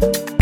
Bye.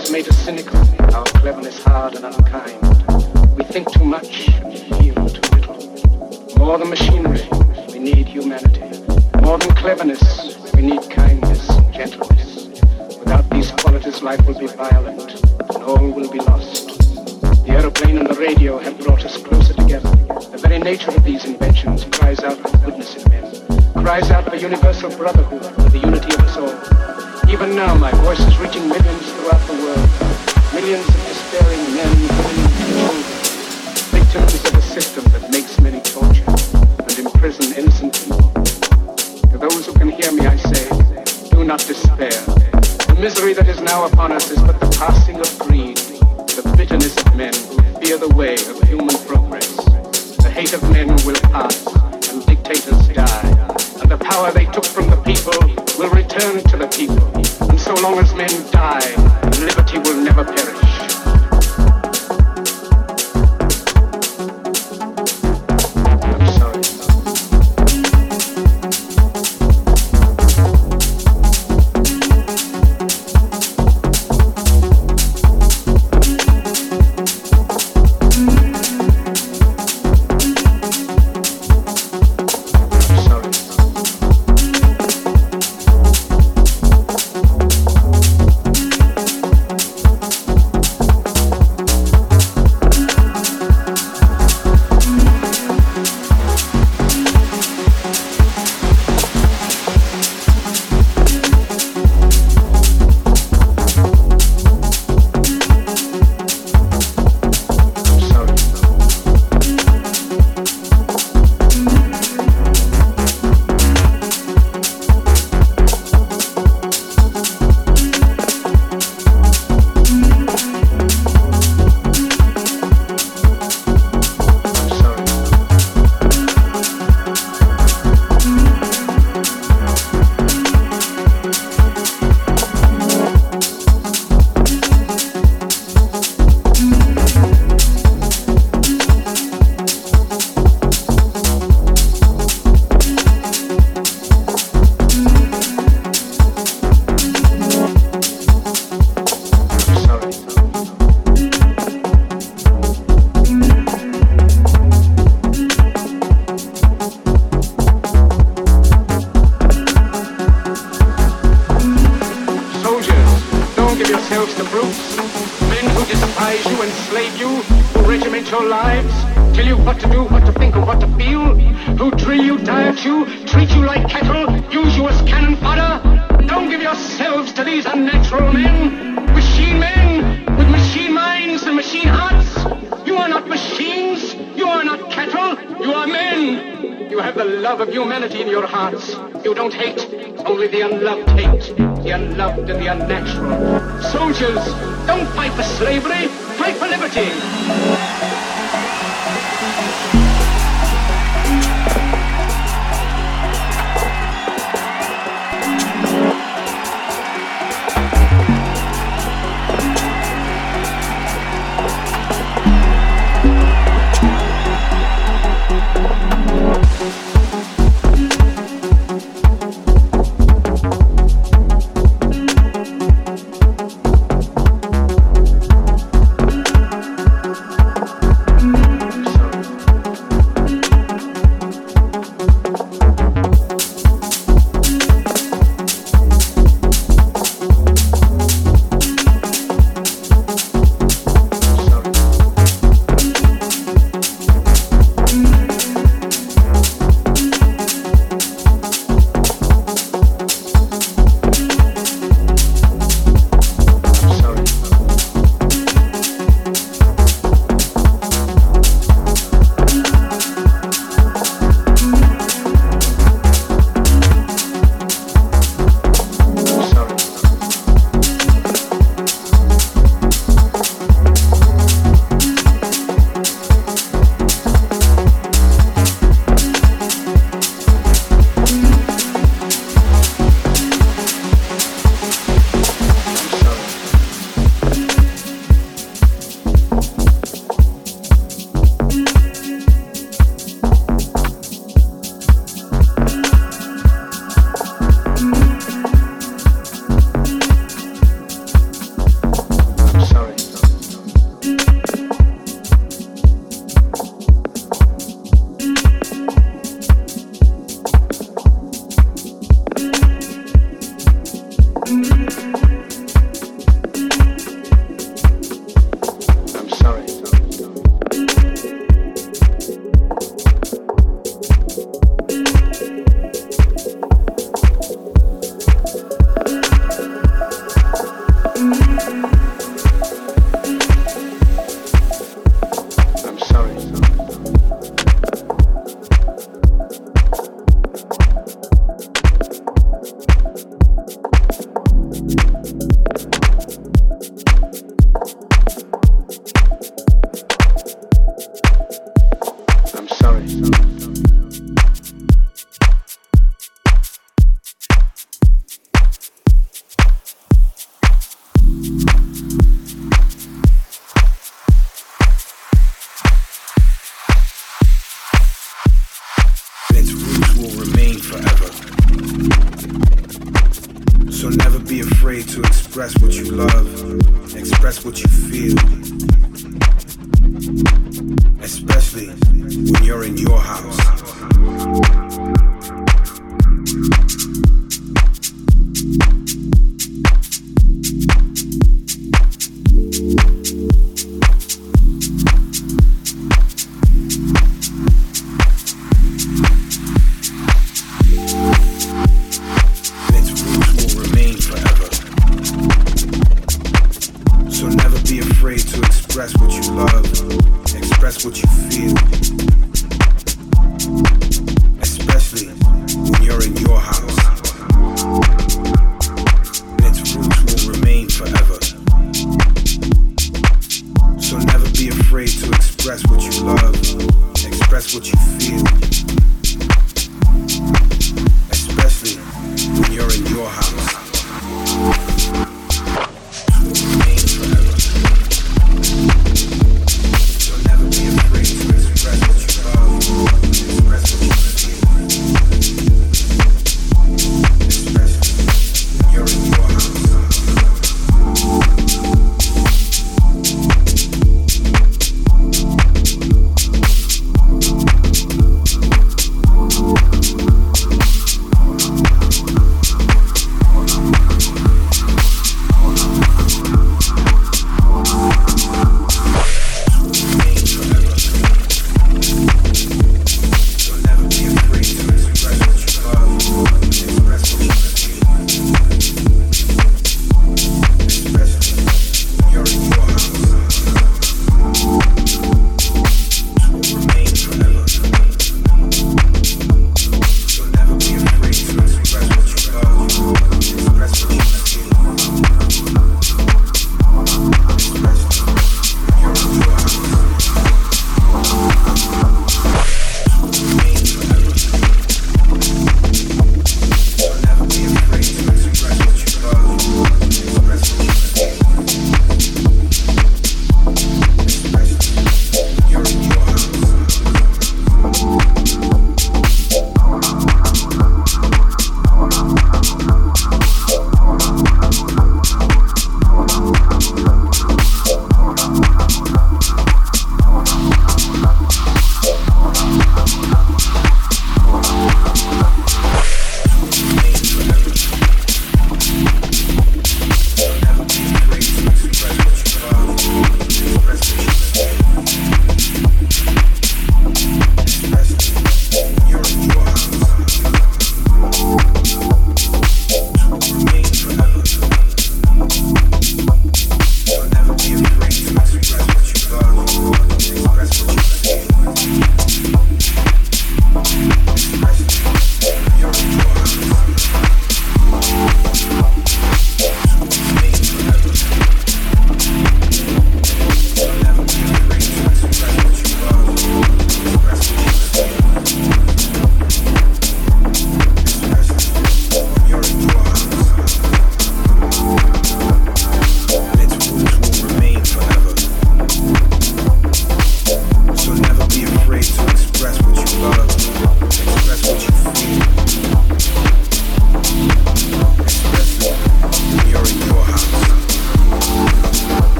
Has made us cynical, our cleverness hard and unkind. We think too much and feel too little. More than machinery, we need humanity. More than cleverness, we need kindness and gentleness. Without these qualities, life will be violent and all will be lost. The aeroplane and the radio have brought us closer together. The very nature of these inventions cries out for goodness in men, cries out for universal brotherhood, for the unity of us all. Even now, my voice is reaching millions throughout the world. Millions of despairing men, women, and children. Victims of a system that makes many torture and imprison innocent people. To those who can hear me, I say, do not despair. The misery that is now upon us is but the passing